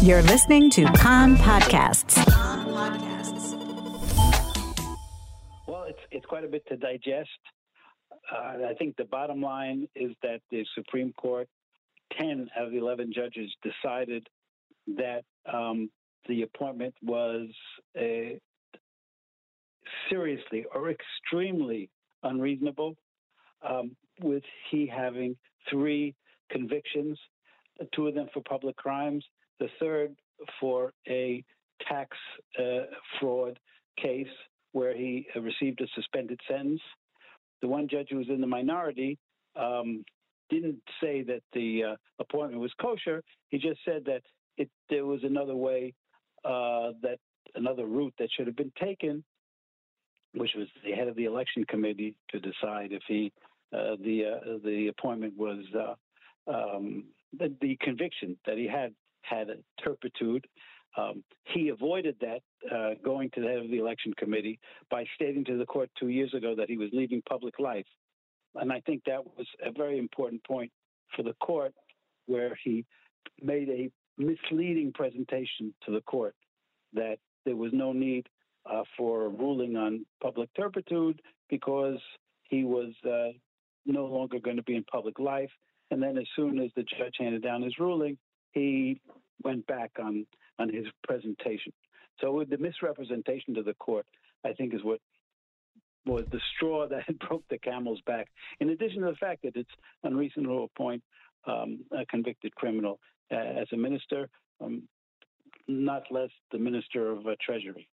You're listening to Kan Podcasts. Well, it's it's quite a bit to digest. Uh, I think the bottom line is that the Supreme Court, ten out of the eleven judges, decided that um, the appointment was a seriously or extremely unreasonable, um, with he having three convictions, two of them for public crimes, the third for a tax uh, fraud case where he received a suspended sentence. The one judge who was in the minority um, didn't say that the uh, appointment was kosher. He just said that it, there was another way, uh, that another route that should have been taken, which was the head of the election committee to decide if he uh, the uh, the appointment was uh, um, the, the, conviction that he had had a turpitude. Um, he avoided that uh, going to the head of the election committee by stating to the court two years ago that he was leaving public life. And I think that was a very important point for the court where he made a misleading presentation to the court that there was no need uh, for a ruling on public turpitude because he was uh, no longer going to be in public life. And then, as soon as the judge handed down his ruling, he went back on on his presentation. So the misrepresentation to the court, I think, is what was the straw that broke the camel's back. In addition to the fact that it's unreasonable to appoint um, a convicted criminal uh, as a minister, um, not less the minister of uh, Treasury.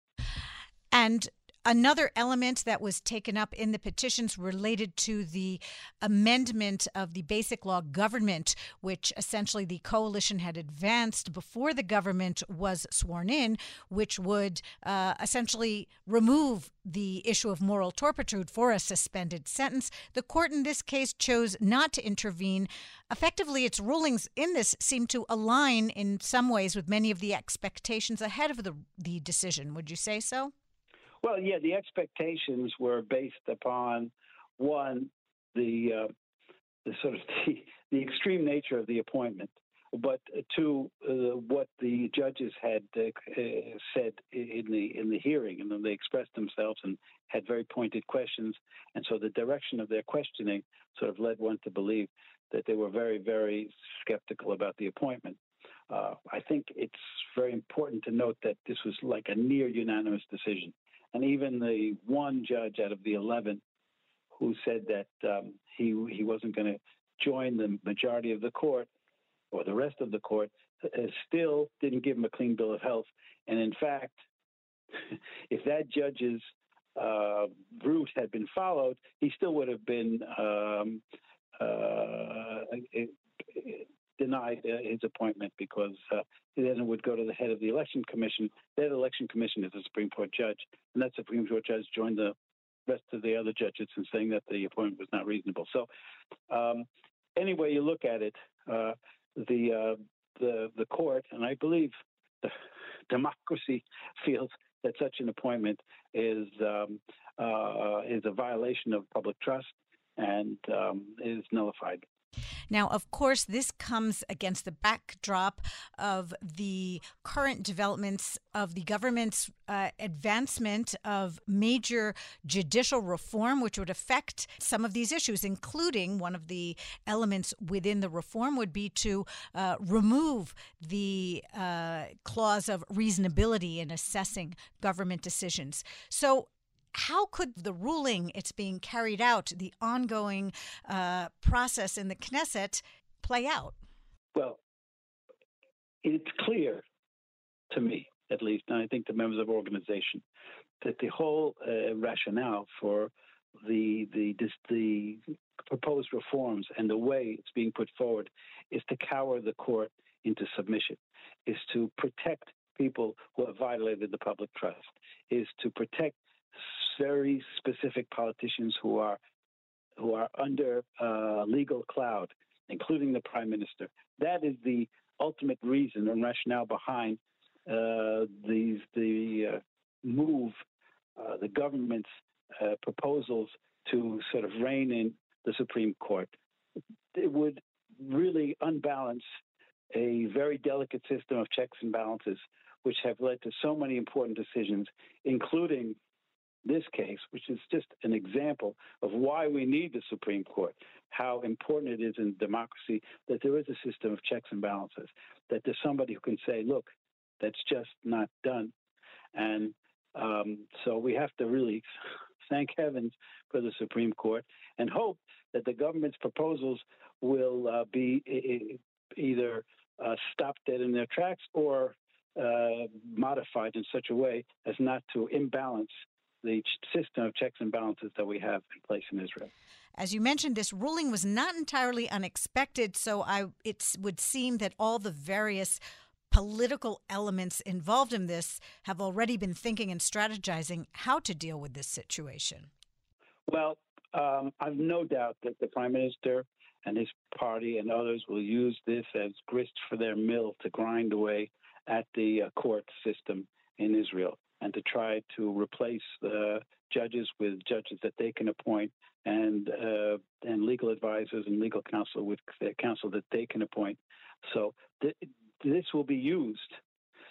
And Another element that was taken up in the petitions related to the amendment of the Basic Law Government, which essentially the coalition had advanced before the government was sworn in, which would uh, essentially remove the issue of moral turpitude for a suspended sentence. The court in this case chose not to intervene. Effectively, its rulings in this seem to align in some ways with many of the expectations ahead of the, the decision. Would you say so? Well, yeah, the expectations were based upon one the uh, the sort of the, the extreme nature of the appointment, but two uh, what the judges had uh, said in the in the hearing, and then they expressed themselves and had very pointed questions, and so the direction of their questioning sort of led one to believe that they were very very skeptical about the appointment. Uh, I think it's very important to note that this was like a near unanimous decision and even the one judge out of the 11 who said that um, he he wasn't going to join the majority of the court or the rest of the court uh, still didn't give him a clean bill of health. And in fact, if that judge's uh, route had been followed, he still would have been um, uh, denied uh, his appointment because uh, then it would go to the head of the election commission. That election commission is a Supreme Court judge, and that Supreme Court judge joined the rest of the other judges in saying that the appointment was not reasonable. So, um, any way you look at it, uh, the uh, the the court, and I believe the democracy feels that such an appointment is um, uh, is a violation of public trust and um, is nullified. Now, of course, this comes against the backdrop of the current developments of the government's uh, advancement of major judicial reform, which would affect some of these issues, including one of the elements within the reform would be to uh, remove the uh, clause of reasonability in assessing government decisions. So, how could the ruling it's being carried out, the ongoing uh, process in the Knesset, play out? Well, it's clear to me, at least, and I think the members of the organization, that the whole uh, rationale for the the this, the proposed reforms and the way it's being put forward is to cower the court into submission, is to protect people who have violated the public trust, is to protect very specific politicians who are who are under uh, legal cloud, including the prime minister. That is the ultimate reason and rationale behind uh, these the uh, move, uh, the government's uh, proposals to sort of rein in the Supreme Court. It would really unbalance a very delicate system of checks and balances, which have led to so many important decisions, including this case, which is just an example of why we need the Supreme Court, how important it is in democracy that there is a system of checks and balances, that there's somebody who can say, look, that's just not done. And um, so we have to really thank heavens for the Supreme Court and hope that the government's proposals will uh, be either uh, stopped dead in their tracks or uh, modified in such a way as not to imbalance the system of checks and balances that we have in place in Israel. As you mentioned, this ruling was not entirely unexpected, so I, it would seem that all the various political elements involved in this have already been thinking and strategizing how to deal with this situation. Well, um, I've no doubt that the prime minister and his party and others will use this as grist for their mill to grind away at the uh, court system in Israel and to try to replace the judges with judges that they can appoint and uh, and legal advisors and legal counsel with counsel that they can appoint. So th- this will be used.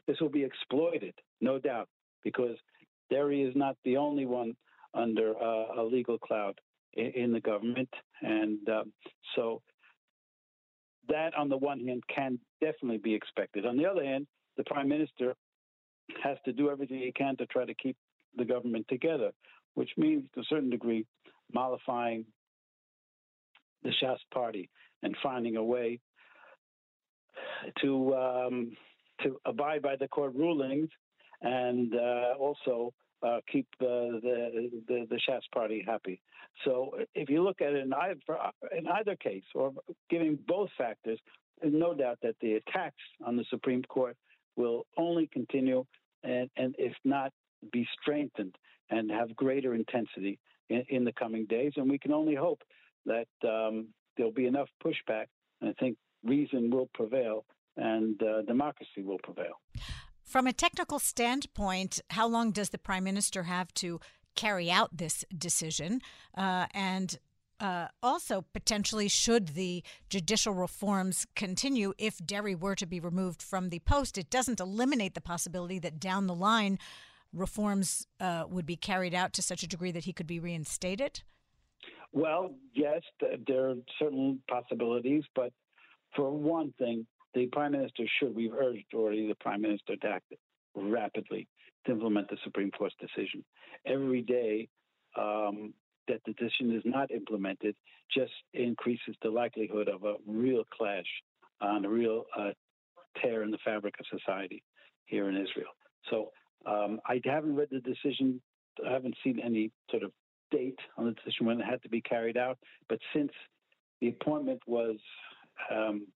This will be exploited, no doubt, because Deri is not the only one under uh, a legal cloud in, in the government, and um, so that, on the one hand, can definitely be expected. On the other hand, the prime minister has to do everything he can to try to keep the government together, which means, to a certain degree, mollifying the Shas party and finding a way to um, to abide by the court rulings and uh, also uh, keep uh, the, the the Shas party happy. So if you look at it in either, in either case, or giving both factors, there's no doubt that the attacks on the Supreme Court will only continue, and, and if not, be strengthened and have greater intensity in, in the coming days. And we can only hope that um, there'll be enough pushback. And I think reason will prevail and uh, democracy will prevail. From a technical standpoint, how long does the prime minister have to carry out this decision? Uh, and uh, also, potentially, should the judicial reforms continue if Deri were to be removed from the post, it doesn't eliminate the possibility that down the line reforms uh, would be carried out to such a degree that he could be reinstated? Well, yes, there are certain possibilities, but for one thing, the prime minister should, we've urged already the prime minister to act rapidly to implement the Supreme Court's decision. Every day um, that the decision is not implemented just increases the likelihood of a real clash on a real uh, tear in the fabric of society here in Israel. So um, I haven't read the decision. I haven't seen any sort of date on the decision when it had to be carried out. But since the appointment was um,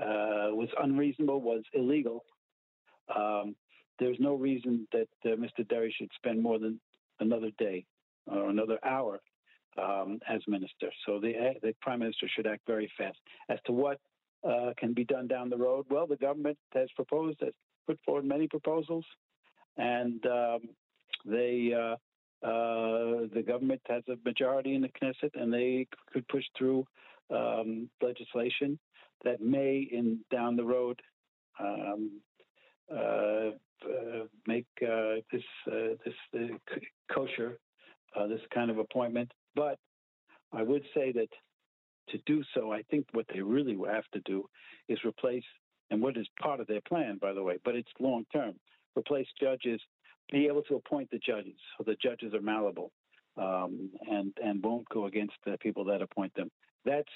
uh, was unreasonable, was illegal. Um, there's no reason that uh, Mr. Deri should spend more than another day or another hour um, as minister. So the, the prime minister should act very fast. As to what uh, can be done down the road, well, the government has proposed, has put forward many proposals, and um, they. Uh, uh, the government has a majority in the Knesset, and they could push through um, legislation that may, in down the road, um, uh, uh, make uh, this this uh, this kind of appointment. But I would say that to do so, I think what they really have to do is replace, and what is part of their plan, by the way, but it's long term, replace judges, be able to appoint the judges so the judges are malleable um, and and won't go against the people that appoint them. That's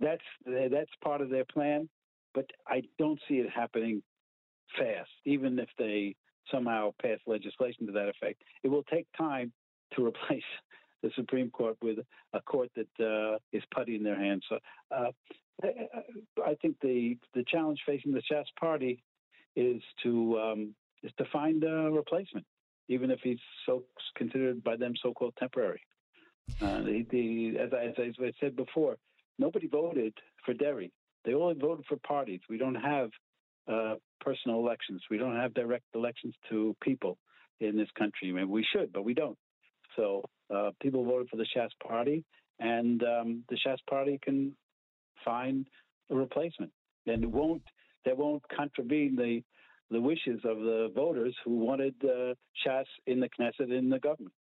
that's that's part of their plan, but I don't see it happening fast. Even if they somehow pass legislation to that effect, it will take time to replace the Supreme Court with a court that uh, is putty in their hands. So uh, I think the the challenge facing the Shas Party is to um, is to find a replacement, even if he's so considered by them so-called temporary. Uh, the, the, as, I, as I said before, nobody voted for Deri. They only voted for parties. We don't have uh, personal elections. We don't have direct elections to people in this country. I mean, we should, but we don't. So uh, people voted for the Shas Party, and um, the Shas Party can find a replacement. and it won't that won't contravene the the wishes of the voters who wanted uh, Shas in the Knesset in the government.